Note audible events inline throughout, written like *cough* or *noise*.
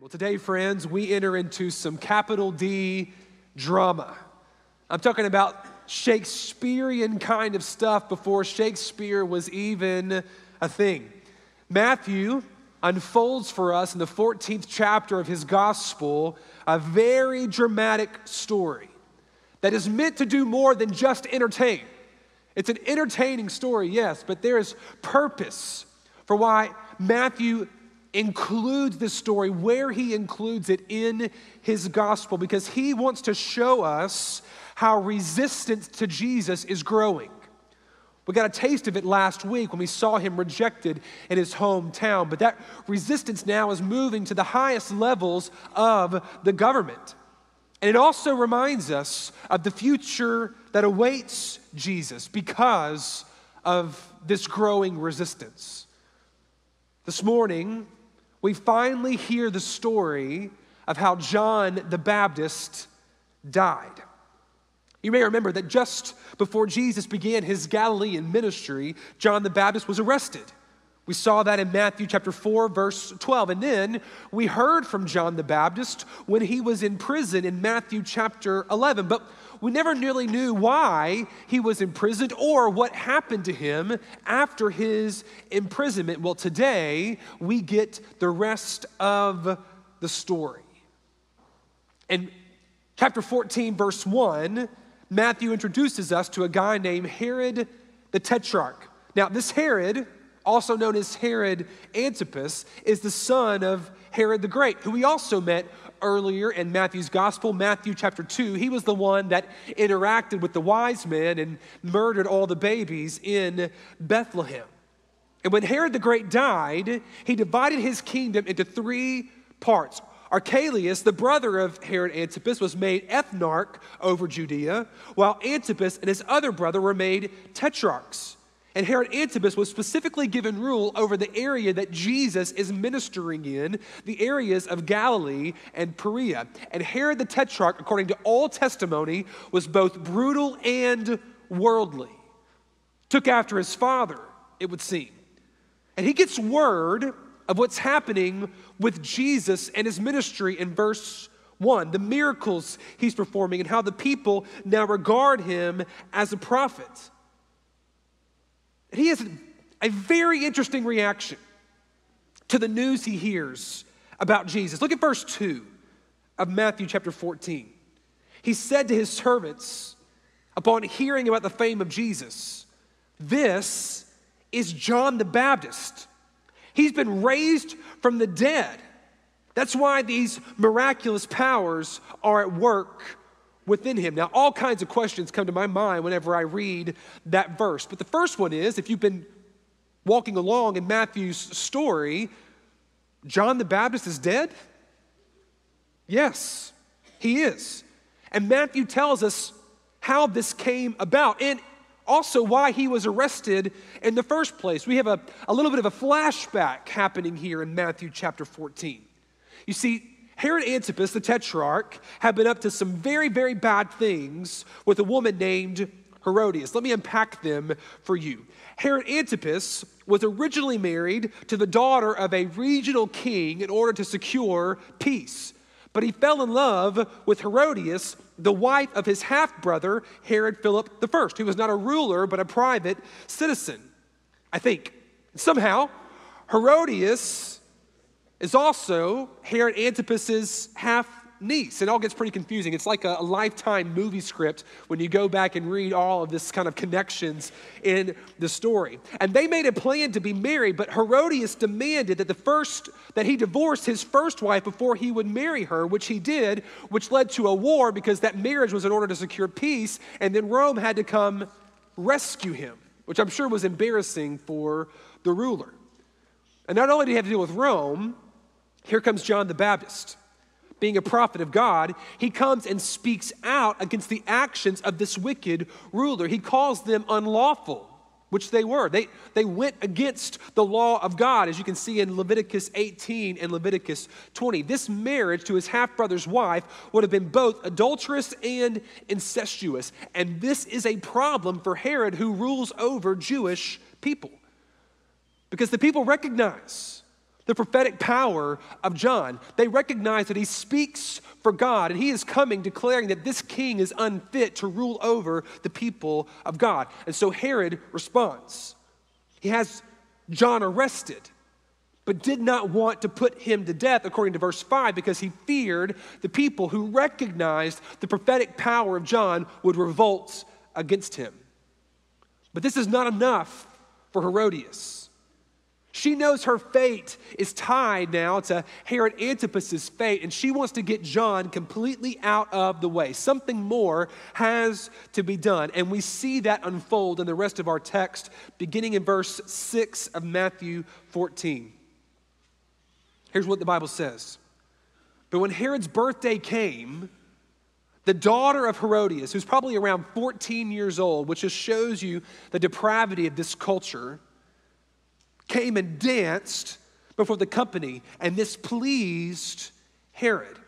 Well, today, friends, we enter into some capital D drama. I'm talking about Shakespearean kind of stuff before Shakespeare was even a thing. Matthew unfolds for us in the 14th chapter of his gospel a very dramatic story that is meant to do more than just entertain. It's an entertaining story, yes, but there is purpose for why Matthew includes this story, where he includes it in his gospel, because he wants to show us how resistance to Jesus is growing. We got a taste of it last week when we saw him rejected in his hometown, but that resistance now is moving to the highest levels of the government. And it also reminds us of the future that awaits Jesus because of this growing resistance. This morning, we finally hear the story of how John the Baptist died. You may remember that just before Jesus began his Galilean ministry, John the Baptist was arrested. We saw that in Matthew chapter 4, verse 12. And then we heard from John the Baptist when he was in prison in Matthew chapter 11. But we never nearly knew why he was imprisoned or what happened to him after his imprisonment. Well, today we get the rest of the story. In chapter 14, verse 1, Matthew introduces us to a guy named Herod the Tetrarch. Now, this Herod, also known as Herod Antipas, is the son of Herod the Great, who we also met earlier in Matthew's gospel, Matthew chapter 2. He was the one that interacted with the wise men and murdered all the babies in Bethlehem. And when Herod the Great died, he divided his kingdom into three parts. Archelaus, the brother of Herod Antipas, was made ethnarch over Judea, while Antipas and his other brother were made tetrarchs. And Herod Antipas was specifically given rule over the area that Jesus is ministering in, the areas of Galilee and Perea. And Herod the Tetrarch, according to all testimony, was both brutal and worldly. Took after his father, it would seem. And he gets word of what's happening with Jesus and his ministry in verse 1, the miracles he's performing, and how the people now regard him as a prophet. And he has a very interesting reaction to the news he hears about Jesus. Look at verse 2 of Matthew chapter 14. He said to his servants, upon hearing about the fame of Jesus, This is John the Baptist. He's been raised from the dead. That's why these miraculous powers are at work within him. Now, all kinds of questions come to my mind whenever I read that verse. But the first one is if you've been walking along in Matthew's story, John the Baptist is dead? Yes, he is. And Matthew tells us how this came about and also why he was arrested in the first place. We have a, a little bit of a flashback happening here in Matthew chapter 14. You see, Herod Antipas, the tetrarch, had been up to some very, very bad things with a woman named Herodias. Let me unpack them for you. Herod Antipas was originally married to the daughter of a regional king in order to secure peace. But he fell in love with Herodias, the wife of his half brother, Herod Philip I, who was not a ruler but a private citizen, I think. Somehow, Herodias is also Herod Antipas's half niece. It all gets pretty confusing. It's like a, a, lifetime movie script when you go back and read all of this kind of connections in the story. And they made a plan to be married, but Herodias demanded that the first that he divorced his first wife before he would marry her, which he did, which led to a war because that marriage was in order to secure peace, and then Rome had to come rescue him, which I'm sure was embarrassing for the ruler. And not only did he have to deal with Rome, here comes John the Baptist. Being a prophet of God, he comes and speaks out against the actions of this wicked ruler. He calls them unlawful, which they were. They, they went against the law of God, as you can see in Leviticus 18 and Leviticus 20. This marriage to his half brother's wife would have been both adulterous and incestuous. And this is a problem for Herod, who rules over Jewish people. Because the people recognize the prophetic power of John. They recognize that he speaks for God and he is coming declaring that this king is unfit to rule over the people of God. And so Herod responds. He has John arrested, but did not want to put him to death, according to verse 5, because he feared the people who recognized the prophetic power of John would revolt against him. But this is not enough for Herodias. She knows her fate is tied now to Herod Antipas's fate, and she wants to get John completely out of the way. Something more has to be done, and we see that unfold in the rest of our text, beginning in verse 6 of Matthew 14. Here's what the Bible says But when Herod's birthday came, the daughter of Herodias, who's probably around 14 years old, which just shows you the depravity of this culture, came and danced before the company, and this pleased Herod.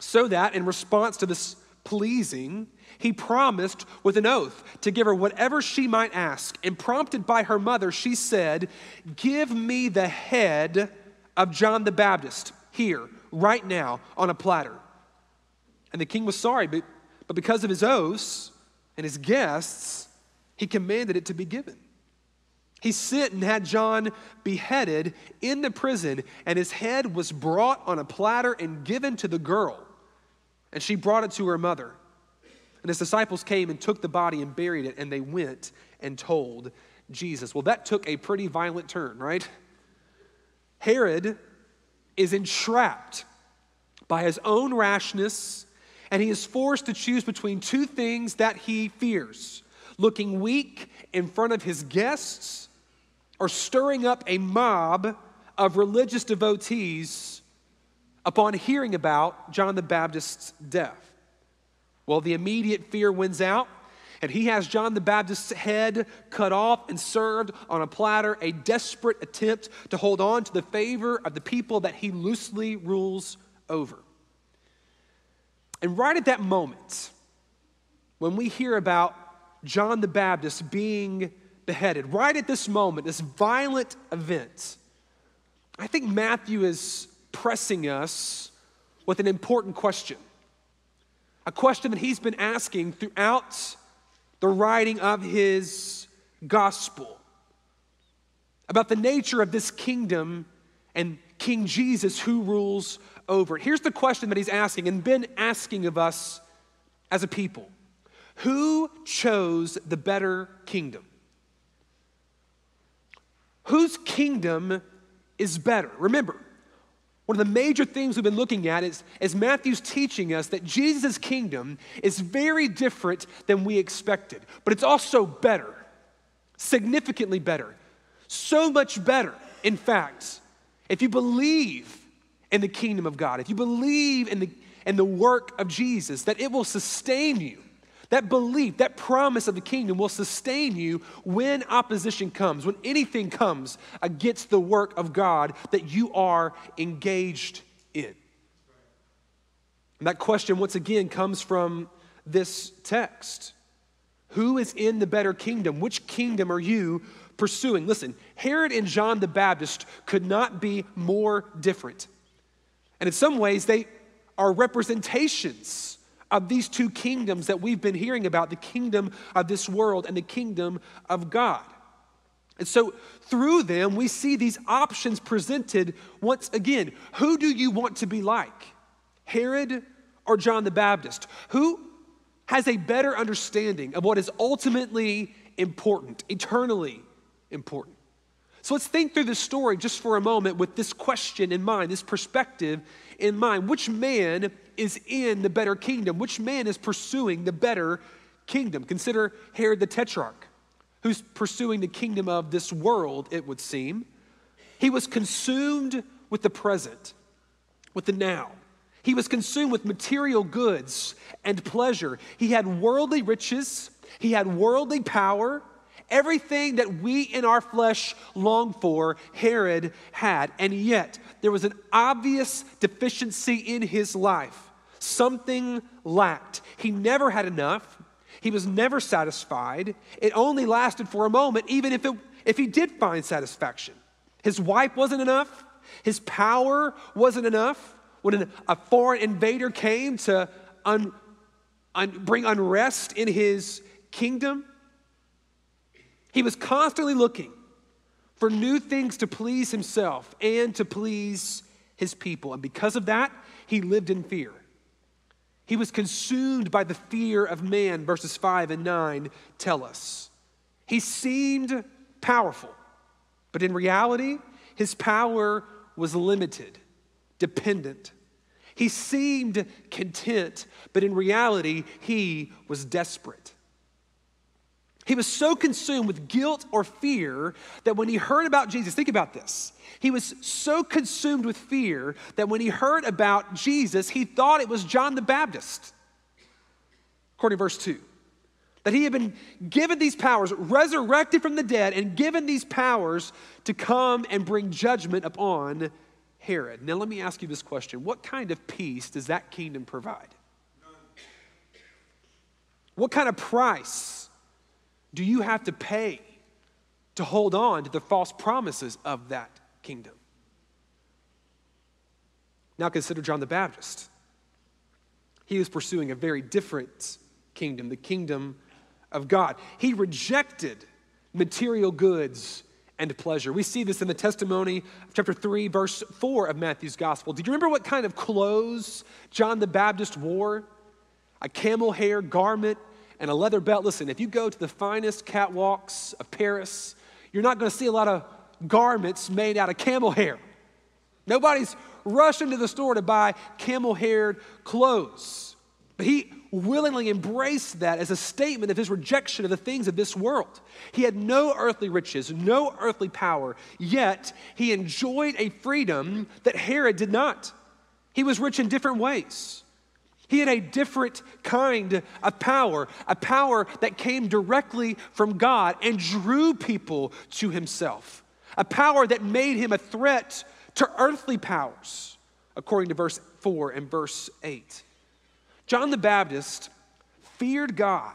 So that in response to this pleasing, he promised with an oath to give her whatever she might ask. And prompted by her mother, she said, Give me the head of John the Baptist here, right now, on a platter. And the king was sorry, but, but because of his oaths and his guests, he commanded it to be given. He sent and had John beheaded in the prison, and his head was brought on a platter and given to the girl. And she brought it to her mother. And his disciples came and took the body and buried it, and they went and told Jesus. Well, that took a pretty violent turn, right? Herod is entrapped by his own rashness, and he is forced to choose between two things that he fears looking weak in front of his guests or stirring up a mob of religious devotees upon hearing about John the Baptist's death. Well, the immediate fear wins out, and he has John the Baptist's head cut off and served on a platter, a desperate attempt to hold on to the favor of the people that he loosely rules over. And right at that moment, when we hear about John the Baptist being beheaded. Right at this moment, this violent event, I think Matthew is pressing us with an important question. A question that he's been asking throughout the writing of his gospel about the nature of this kingdom and King Jesus who rules over it. Here's the question that he's asking and been asking of us as a people Who chose the better kingdom? Whose kingdom is better? Remember, one of the major things we've been looking at is, is Matthew's teaching us that Jesus' kingdom is very different than we expected, but it's also better, significantly better, so much better. In fact, if you believe in the kingdom of God, if you believe in the, in the work of Jesus, that it will sustain you that belief, that promise of the kingdom will sustain you when opposition comes, when anything comes against the work of God that you are engaged in. And that question, once again, comes from this text Who is in the better kingdom? Which kingdom are you pursuing? Listen, Herod and John the Baptist could not be more different. And in some ways, they are representations of these two kingdoms that we've been hearing about the kingdom of this world and the kingdom of God. And so, through them, we see these options presented once again. Who do you want to be like? Herod or John the Baptist? Who has a better understanding of what is ultimately important, eternally important? So let's think through this story just for a moment with this question in mind, this perspective in mind. Which man is in the better kingdom? Which man is pursuing the better kingdom? Consider Herod the Tetrarch, who's pursuing the kingdom of this world, it would seem. He was consumed with the present, with the now. He was consumed with material goods and pleasure. He had worldly riches, he had worldly power, Everything that we in our flesh long for, Herod had. And yet, there was an obvious deficiency in his life. Something lacked. He never had enough. He was never satisfied. It only lasted for a moment, even if, it, if he did find satisfaction. His wife wasn't enough. His power wasn't enough when an, a foreign invader came to un, un, bring unrest in his kingdom. He was constantly looking for new things to please himself and to please his people. And because of that, he lived in fear. He was consumed by the fear of man, verses 5 and 9 tell us. He seemed powerful, but in reality, his power was limited, dependent. He seemed content, but in reality, he was desperate. He was so consumed with guilt or fear that when he heard about Jesus, think about this. He was so consumed with fear that when he heard about Jesus, he thought it was John the Baptist. According to verse 2. That he had been given these powers, resurrected from the dead, and given these powers to come and bring judgment upon Herod. Now, let me ask you this question What kind of peace does that kingdom provide? What kind of price do you have to pay to hold on to the false promises of that kingdom? Now consider John the Baptist. He was pursuing a very different kingdom, the kingdom of God. He rejected material goods and pleasure. We see this in the testimony of chapter 3, verse 4 of Matthew's gospel. Do you remember what kind of clothes John the Baptist wore? A camel hair garment and a leather belt. Listen, if you go to the finest catwalks of Paris, you're not going to see a lot of garments made out of camel hair. Nobody's rushing to the store to buy camel haired clothes. But he willingly embraced that as a statement of his rejection of the things of this world. He had no earthly riches, no earthly power, yet he enjoyed a freedom that Herod did not. He was rich in different ways. He had a different kind of power, a power that came directly from God and drew people to himself, a power that made him a threat to earthly powers, according to verse 4 and verse 8. John the Baptist feared God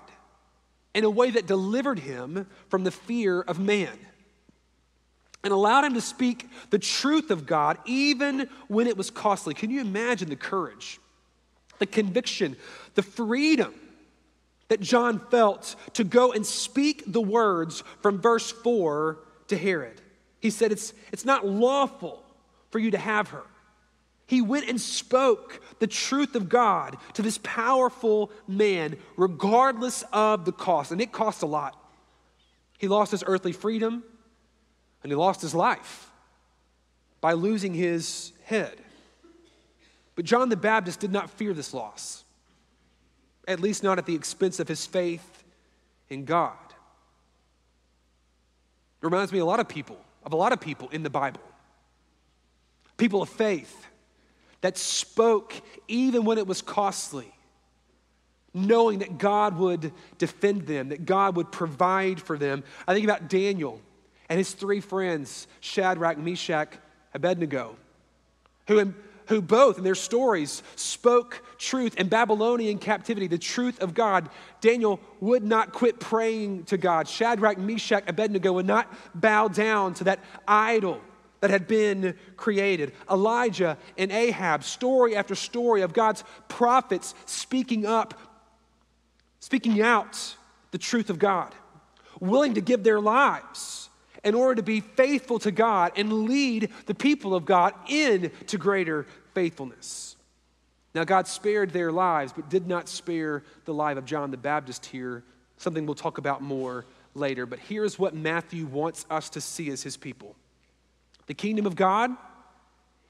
in a way that delivered him from the fear of man and allowed him to speak the truth of God even when it was costly. Can you imagine the courage? The conviction, the freedom that John felt to go and speak the words from verse 4 to Herod. He said, It's, it's not lawful for you to have her. He went and spoke the truth of God to this powerful man, regardless of the cost. And it cost a lot. He lost his earthly freedom and he lost his life by losing his head. But John the Baptist did not fear this loss, at least not at the expense of his faith in God. It reminds me a lot of people, of a lot of people in the Bible. People of faith that spoke even when it was costly, knowing that God would defend them, that God would provide for them. I think about Daniel and his three friends, Shadrach, Meshach, Abednego, who who both in their stories spoke truth in Babylonian captivity, the truth of God. Daniel would not quit praying to God. Shadrach, Meshach, Abednego would not bow down to that idol that had been created. Elijah and Ahab, story after story of God's prophets speaking up, speaking out the truth of God, willing to give their lives in order to be faithful to God and lead the people of God into greater faithfulness. Now, God spared their lives, but did not spare the life of John the Baptist here, something we'll talk about more later. But here's what Matthew wants us to see as his people the kingdom of God,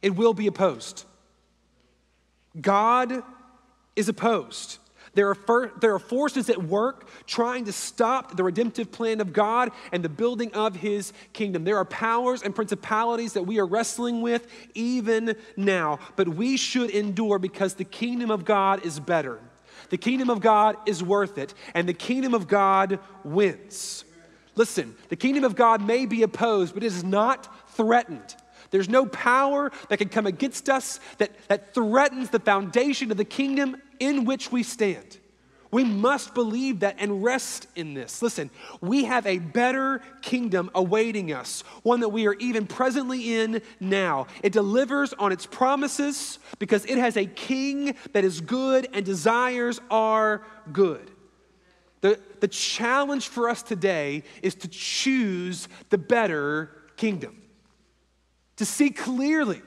it will be opposed. God is opposed. There are, there are forces at work trying to stop the redemptive plan of God and the building of his kingdom. There are powers and principalities that we are wrestling with even now, but we should endure because the kingdom of God is better. The kingdom of God is worth it, and the kingdom of God wins. Listen, the kingdom of God may be opposed, but it is not threatened. There's no power that can come against us that, that threatens the foundation of the kingdom in which we stand. We must believe that and rest in this. Listen, we have a better kingdom awaiting us, one that we are even presently in now. It delivers on its promises because it has a king that is good and desires are good. The, the challenge for us today is to choose the better kingdom, to see clearly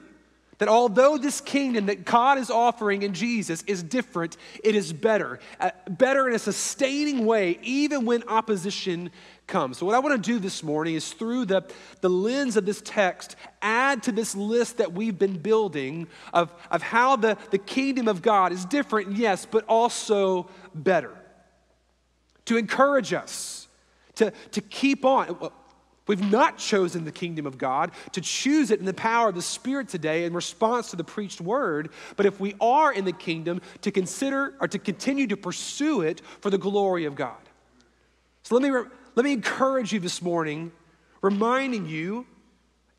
that although this kingdom that God is offering in Jesus is different, it is better. Uh, better in a sustaining way, even when opposition comes. So, what I want to do this morning is through the, the lens of this text, add to this list that we've been building of, of how the, the kingdom of God is different, yes, but also better. To encourage us to, to keep on. We've not chosen the kingdom of God to choose it in the power of the Spirit today in response to the preached word, but if we are in the kingdom, to consider or to continue to pursue it for the glory of God. So let me, let me encourage you this morning, reminding you,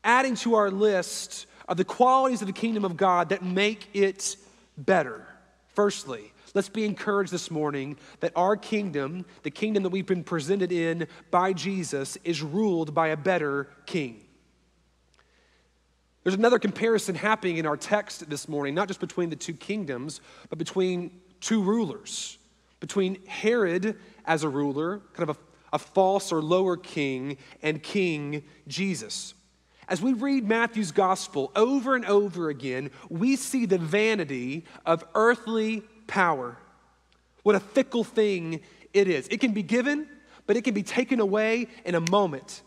adding to our list of the qualities of the kingdom of God that make it better. Firstly, Let's be encouraged this morning that our kingdom, the kingdom that we've been presented in by Jesus, is ruled by a better king. There's another comparison happening in our text this morning, not just between the two kingdoms, but between two rulers. Between Herod as a ruler, kind of a, a false or lower king, and King Jesus. As we read Matthew's gospel over and over again, we see the vanity of earthly power. What a fickle thing it is. It can be given, but it can be taken away in a moment.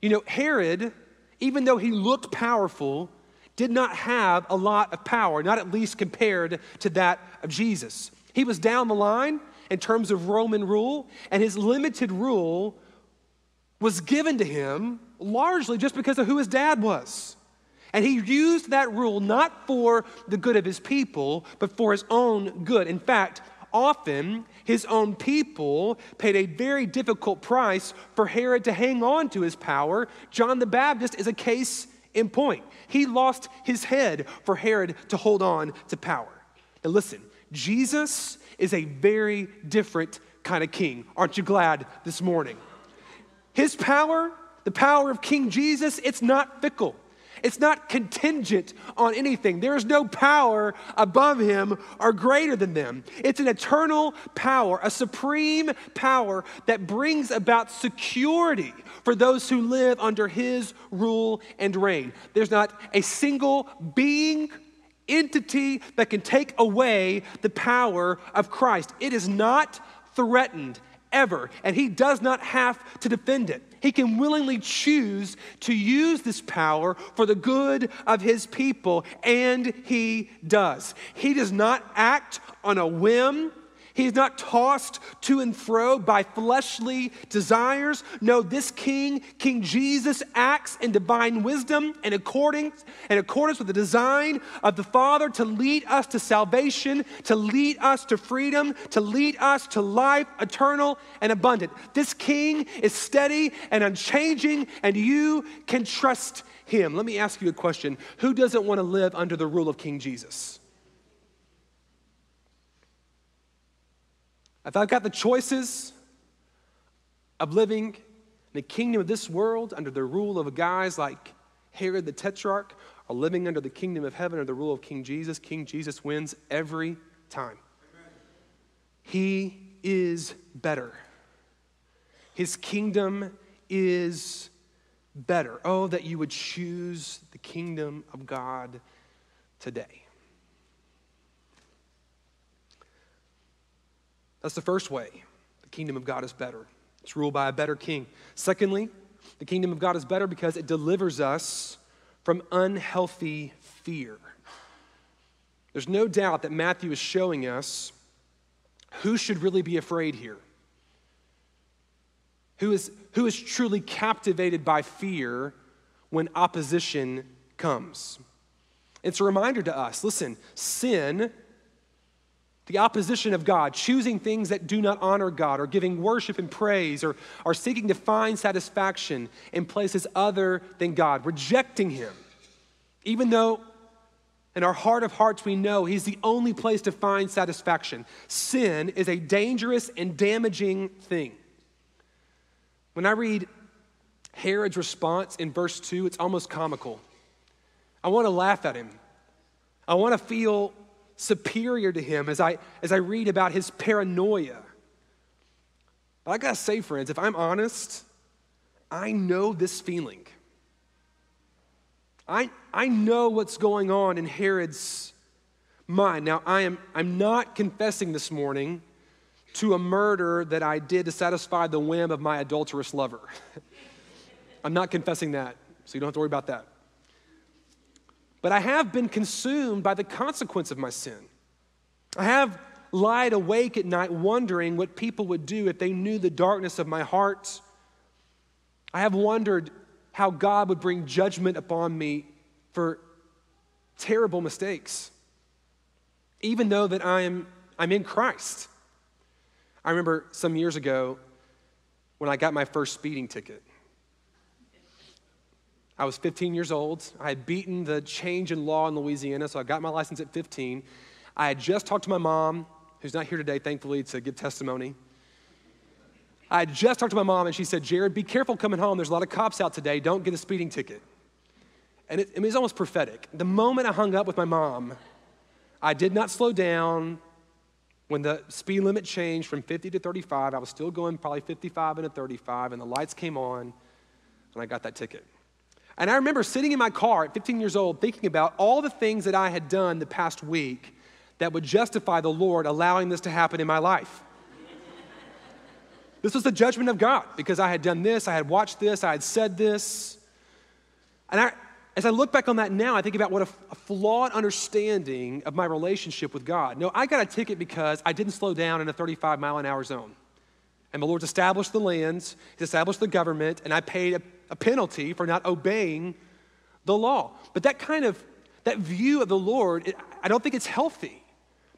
You know, Herod, even though he looked powerful, did not have a lot of power, not at least compared to that of Jesus. He was down the line in terms of Roman rule, and his limited rule was given to him largely just because of who his dad was. And he used that rule not for the good of his people, but for his own good. In fact, often his own people paid a very difficult price for Herod to hang on to his power. John the Baptist is a case in point. He lost his head for Herod to hold on to power. Now, listen, Jesus is a very different kind of king. Aren't you glad this morning? His power, the power of King Jesus, it's not fickle. It's not contingent on anything. There is no power above him or greater than them. It's an eternal power, a supreme power that brings about security for those who live under his rule and reign. There's not a single being, entity that can take away the power of Christ. It is not threatened ever, and he does not have to defend it. He can willingly choose to use this power for the good of his people, and he does. He does not act on a whim He's not tossed to and fro by fleshly desires. No, this king, King Jesus, acts in divine wisdom and according in accordance with the design of the Father to lead us to salvation, to lead us to freedom, to lead us to life eternal and abundant. This king is steady and unchanging, and you can trust him. Let me ask you a question. Who doesn't want to live under the rule of King Jesus? If I've got the choices of living in the kingdom of this world under the rule of guys like Herod the Tetrarch, or living under the kingdom of heaven under the rule of King Jesus, King Jesus wins every time. Amen. He is better. His kingdom is better. Oh, that you would choose the kingdom of God today. That's the first way. The kingdom of God is better. It's ruled by a better king. Secondly, the kingdom of God is better because it delivers us from unhealthy fear. There's no doubt that Matthew is showing us who should really be afraid here. Who is, who is truly captivated by fear when opposition comes? It's a reminder to us listen, sin the opposition of God, choosing things that do not honor God, or giving worship and praise, or, or seeking to find satisfaction in places other than God, rejecting Him, even though In our heart of hearts, we know He's the only place to find satisfaction. Sin is a dangerous and damaging thing. When I read Herod's response in verse 2, it's almost comical. I want to laugh at him. I want to feel superior to him as I, as I read about his paranoia. But I gotta say, friends, if I'm honest, I know this feeling. I, I know what's going on in Herod's mind. Now, I am, I'm not confessing this morning to a murder that I did to satisfy the whim of my adulterous lover. *laughs* I'm not confessing that, so you don't have to worry about that. But I have been consumed by the consequence of my sin. I have lied awake at night wondering what people would do if they knew the darkness of my heart. I have wondered how God would bring judgment upon me for terrible mistakes, even though that I'm, I'm in Christ. I remember some years ago when I got my first speeding ticket. I was 15 years old. I had beaten the change in law in Louisiana, so I got my license at 15. I had just talked to my mom, who's not here today, thankfully, to give testimony. I had just talked to my mom, and she said, Jared, be careful coming home. There's a lot of cops out today. Don't get a speeding ticket. And it, I mean, almost prophetic. The moment I hung up with my mom, I did not slow down. When the speed limit changed from 50 to 35, I was still going probably 55 and a 35, and the lights came on, and I got that ticket. And I remember sitting in my car at 15 years old thinking about all the things that I had done the past week that would justify the Lord allowing this to happen in my life. This was the judgment of God because I had done this, I had watched this, I had said this. And I, as I look back on that now, I think about what a, a, flawed understanding of my relationship with God. No, I got a ticket because I didn't slow down in a 35 mile an hour zone. And the Lord's established the lands, He's established the government, and I paid a, a penalty for not obeying the law. But that kind of that view of the Lord, it, I don't think it's healthy.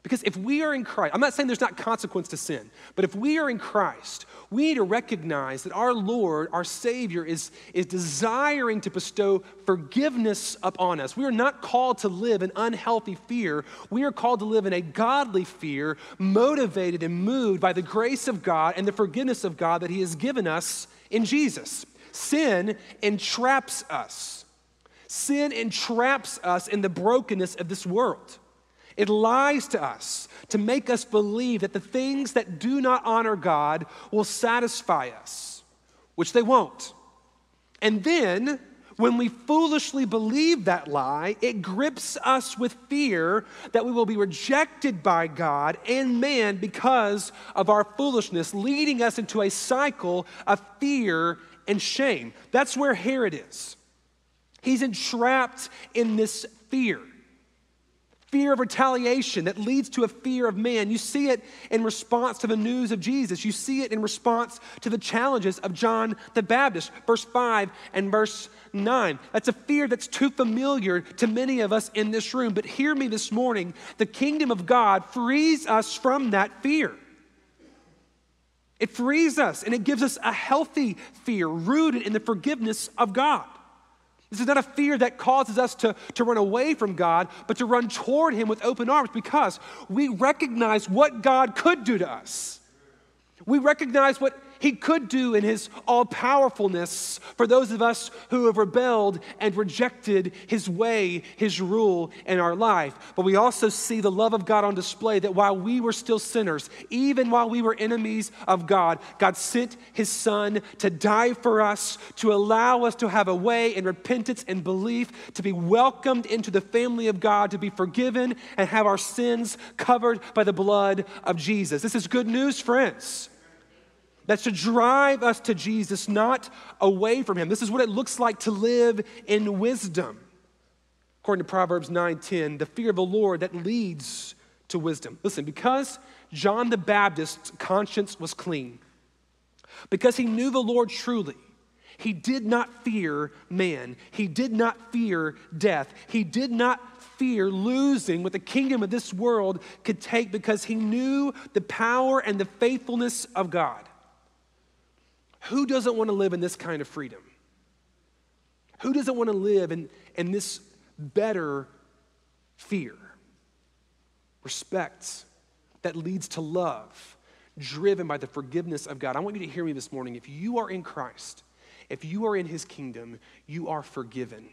Because if we are in Christ, I'm not saying there's not consequence to sin, but if we are in Christ, we need to recognize that our Lord, our Savior, is, is desiring to bestow forgiveness upon us. We are not called to live in unhealthy fear. We are called to live in a godly fear, motivated and moved by the grace of God and the forgiveness of God that He has given us in Jesus. Sin entraps us. Sin entraps us in the brokenness of this world. It lies to us to make us believe that the things that do not honor God will satisfy us, which they won't. And then, when we foolishly believe that lie, it grips us with fear that we will be rejected by God and man because of our foolishness, leading us into a cycle of fear and shame. That's where Herod is. He's entrapped in this fear fear of retaliation that leads to a fear of man. You see it in response to the news of Jesus. You see it in response to the challenges of John the Baptist, verse 5 and verse 9. That's a fear that's too familiar to many of us in this room. But hear me this morning the kingdom of God frees us from that fear. It frees us and it gives us a healthy fear rooted in the forgiveness of God. This is not a fear that causes us to, to run away from God, but to run toward Him with open arms because we recognize what God could do to us. We recognize what he could do in his all powerfulness for those of us who have rebelled and rejected his way, his rule in our life. But we also see the love of God on display that while we were still sinners, even while we were enemies of God, God sent his son to die for us, to allow us to have a way in repentance and belief, to be welcomed into the family of God, to be forgiven and have our sins covered by the blood of Jesus. This is good news, friends. That's to drive us to Jesus, not away from him. This is what it looks like to live in wisdom. According to Proverbs 9:10, the fear of the Lord that leads to wisdom. Listen, because John the Baptist's conscience was clean, because he knew the Lord truly, he did not fear man. He did not fear death. He did not fear losing what the kingdom of this world could take because he knew the power and the faithfulness of God. Who doesn't want to live in this kind of freedom? Who doesn't want to live in, in this better fear, respect that leads to love, driven by the forgiveness of God. I want you to hear me this morning. If you are in Christ, if you are in his kingdom, you are forgiven.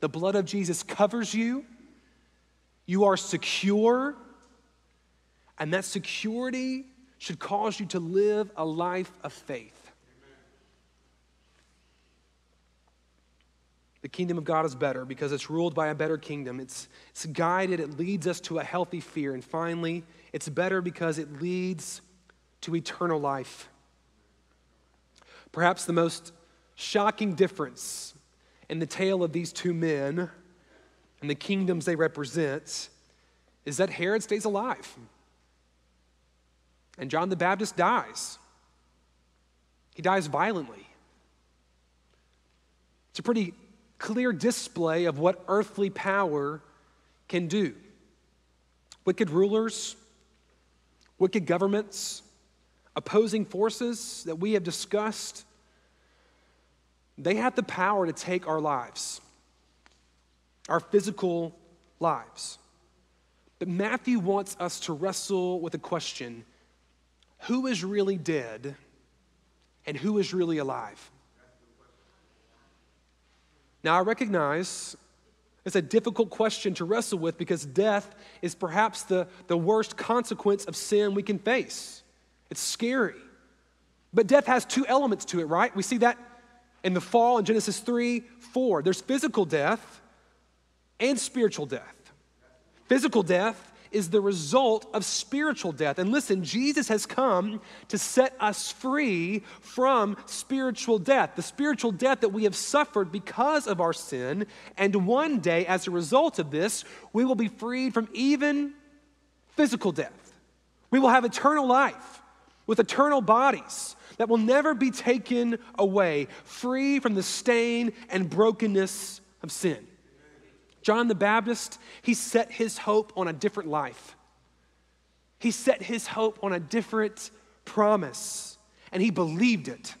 The blood of Jesus covers you. You are secure. And that security should cause you to live a life of faith. The kingdom of God is better because it's ruled by a better kingdom. It's, it's guided, it leads us to a healthy fear. And finally, it's better because it leads to eternal life. Perhaps the most shocking difference in the tale of these two men and the kingdoms they represent is that Herod stays alive and John the Baptist dies. He dies violently. It's a pretty clear display of what earthly power can do. Wicked rulers, wicked governments, opposing forces that we have discussed, they have the power to take our lives, our physical lives. But Matthew wants us to wrestle with a question who is really dead and who is really alive? Now, I recognize it's a difficult question to wrestle with because death is perhaps the, the worst consequence of sin we can face. It's scary. But death has two elements to it, right? We see that in the fall in Genesis 3 4. There's physical death and spiritual death. Physical death is the result of spiritual death. And listen, Jesus has come to set us free from spiritual death, the spiritual death that we have suffered because of our sin. And one day, as a result of this, we will be freed from even physical death. We will have eternal life with eternal bodies that will never be taken away, free from the stain and brokenness of sin. John the Baptist, he set his hope on a different life. He set his hope on a different promise, and he believed it.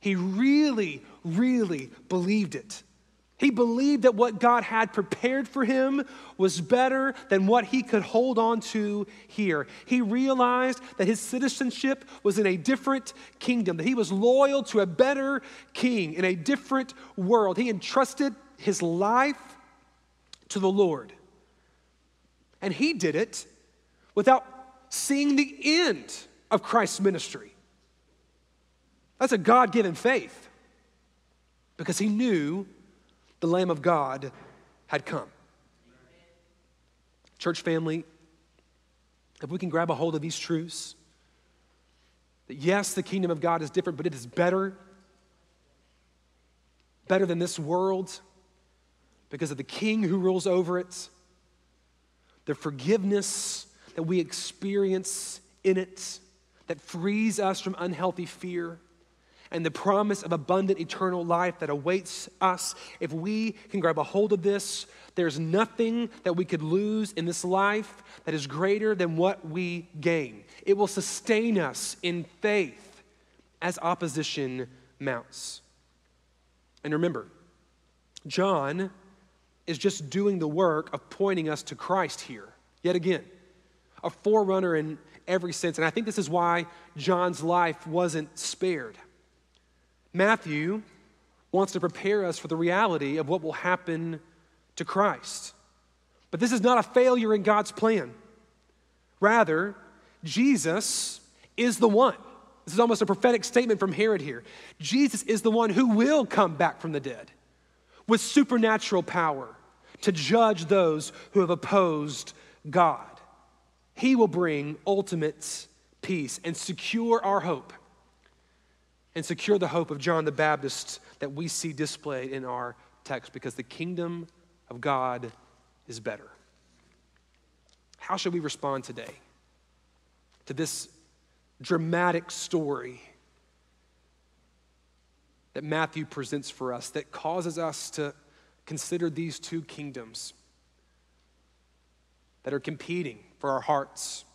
He really, really believed it. He believed that what God had prepared for him was better than what he could hold on to here. He realized that his citizenship was in a different kingdom, that he was loyal to a better king in a different world. He entrusted his life to the Lord. And he did it without seeing the end of Christ's ministry. That's a God given faith because he knew the Lamb of God had come. Church family, if we can grab a hold of these truths, that yes, the kingdom of God is different, but it is better, better than this world because of the king who rules over it, the forgiveness that we experience in it that frees us from unhealthy fear, and the promise of abundant eternal life that awaits us. If we can grab a hold of this, there's nothing that we could lose in this life that is greater than what we gain. It will sustain us in faith as opposition mounts. And remember, John is just doing the work of pointing us to Christ here, yet again. A forerunner in every sense. And I think this is why John's life wasn't spared. Matthew wants to prepare us for the reality of what will happen to Christ. But this is not a failure in God's plan. Rather, Jesus is the one. This is almost a prophetic statement from Herod here. Jesus is the one who will come back from the dead with supernatural power to judge those who have opposed God. He will bring ultimate peace and secure our hope and secure the hope of John the Baptist that we see displayed in our text because the kingdom of God is better. How should we respond today to this dramatic story that Matthew presents for us that causes us to consider these two kingdoms that are competing for our hearts.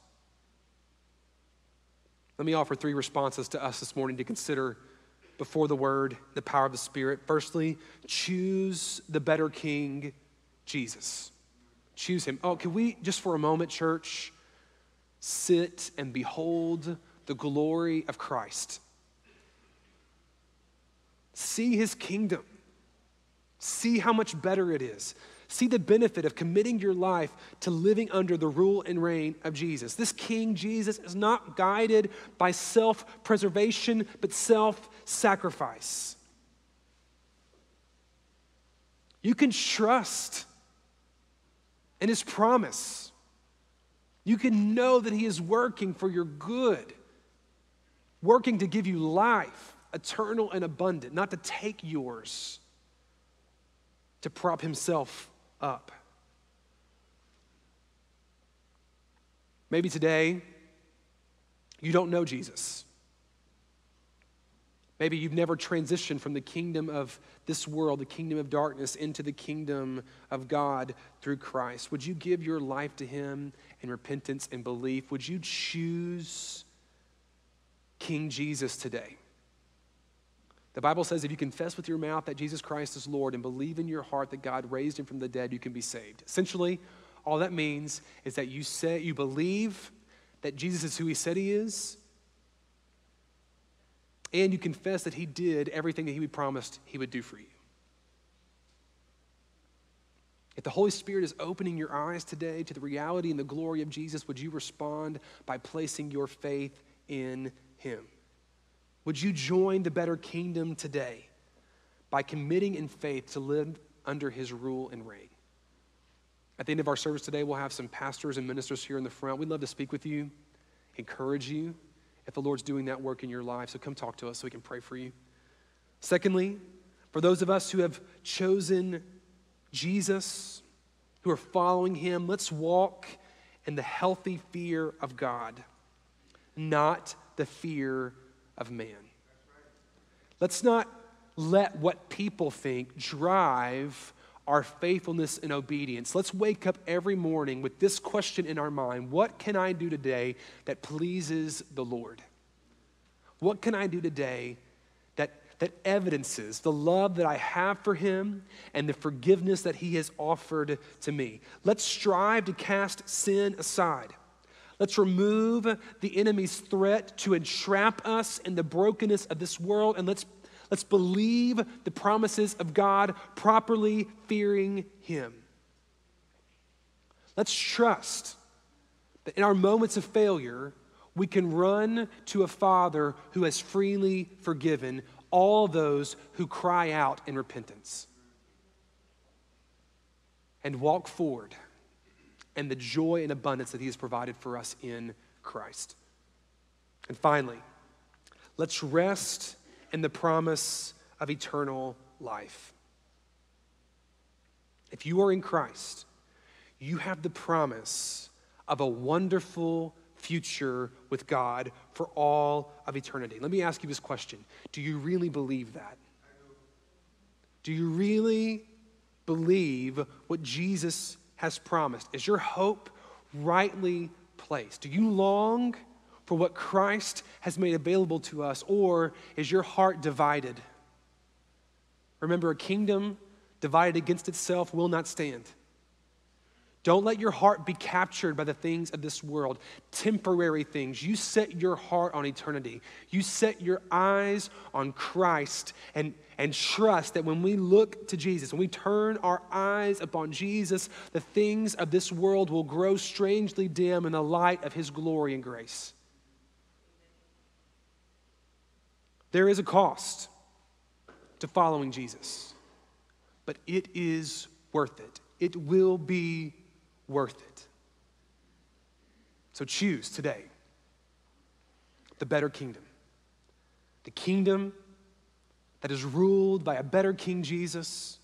Let me offer three responses to us this morning to consider before the word, the power of the Spirit. Firstly, choose the better king Jesus. Choose him. Oh, can we just for a moment, church, sit and behold the glory of Christ? See his kingdom. See how much better it is. See the benefit of committing your life to living under the rule and reign of Jesus. This King Jesus is not guided by self preservation, but self sacrifice. You can trust in his promise. You can know that he is working for your good, working to give you life, eternal and abundant, not to take yours, to prop himself up. Maybe today you don't know Jesus. Maybe you've never transitioned from the kingdom of this world, the kingdom of darkness, into the kingdom of God through Christ. Would you give your life to Him in repentance and belief? Would you choose King Jesus today? The Bible says if you confess with your mouth that Jesus Christ is Lord and believe in your heart that God raised him from the dead, you can be saved. Essentially, all that means is that you say you believe that Jesus is who he said he is, and you confess that he did everything that he promised he would do for you. If the Holy Spirit is opening your eyes today to the reality and the glory of Jesus, would you respond by placing your faith in him? Would you join the better kingdom today by committing in faith to live under his rule and reign? At the end of our service today, we'll have some pastors and ministers here in the front. We'd love to speak with you, encourage you if the Lord's doing that work in your life. So come talk to us so we can pray for you. Secondly, for those of us who have chosen Jesus, who are following him, let's walk in the healthy fear of God, not the fear of man. Let's not let what people think drive our faithfulness and obedience. Let's wake up every morning with this question in our mind What can I do today that pleases the Lord? What can I do today that, that evidences the love that I have for Him and the forgiveness that He has offered to me? Let's strive to cast sin aside. Let's remove the enemy's threat to entrap us in the brokenness of this world, and let's, let's believe the promises of God, properly fearing Him. Let's trust that in our moments of failure, we can run to a Father who has freely forgiven all those who cry out in repentance and walk forward and the joy and abundance that He has provided for us in Christ. And finally, let's rest in the promise of eternal life. If you are in Christ, you have the promise of a wonderful future with God for all of eternity. Let me ask you this question Do you really believe that? Do you really believe what Jesus has promised? Is your hope rightly placed? Do you long for what Christ has made available to us, or is your heart divided? Remember, a kingdom divided against itself will not stand. Don't let your heart be captured by the things of this world, temporary things. You set your heart on eternity. You set your eyes on Christ and, and trust that when we look to Jesus, when we turn our eyes upon Jesus, the things of this world will grow strangely dim in the light of his glory and grace. There is a cost to following Jesus, but it is worth it. It will be worth it. So choose today the better kingdom. The kingdom that is ruled by a better King Jesus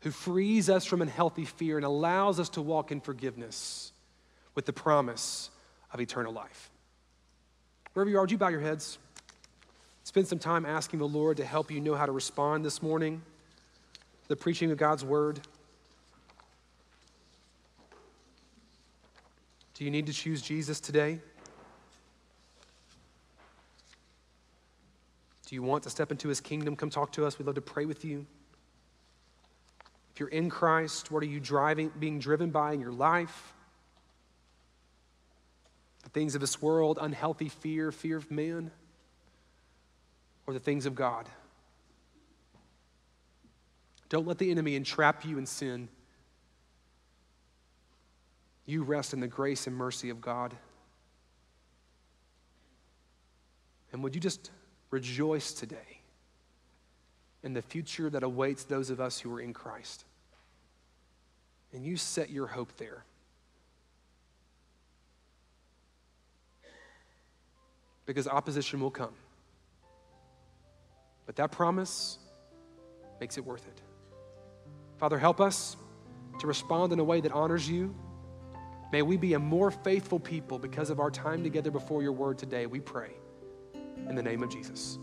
who frees us from unhealthy fear and allows us to walk in forgiveness with the promise of eternal life. Wherever you are, would you bow your heads? Spend some time asking the Lord to help you know how to respond this morning the preaching of God's word. Do you need to choose Jesus today? Do you want to step into his kingdom? Come talk to us. We'd love to pray with you. If you're in Christ, what are you driving, being driven by in your life? The things of this world, unhealthy fear, fear of man, or the things of God? Don't let the enemy entrap you in sin. You rest in the grace and mercy of God. And would you just rejoice today in the future that awaits those of us who are in Christ? And you set your hope there. Because opposition will come. But that promise makes it worth it. Father, help us to respond in a way that honors you. May we be a more faithful people because of our time together before your word today, we pray. In the name of Jesus.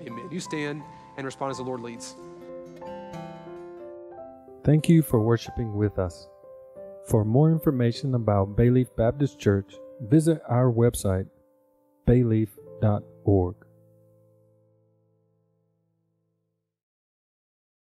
Amen. You stand and respond as the Lord leads. Thank you for worshiping with us. For more information about Bayleaf Baptist Church, visit our website, bayleaf.org.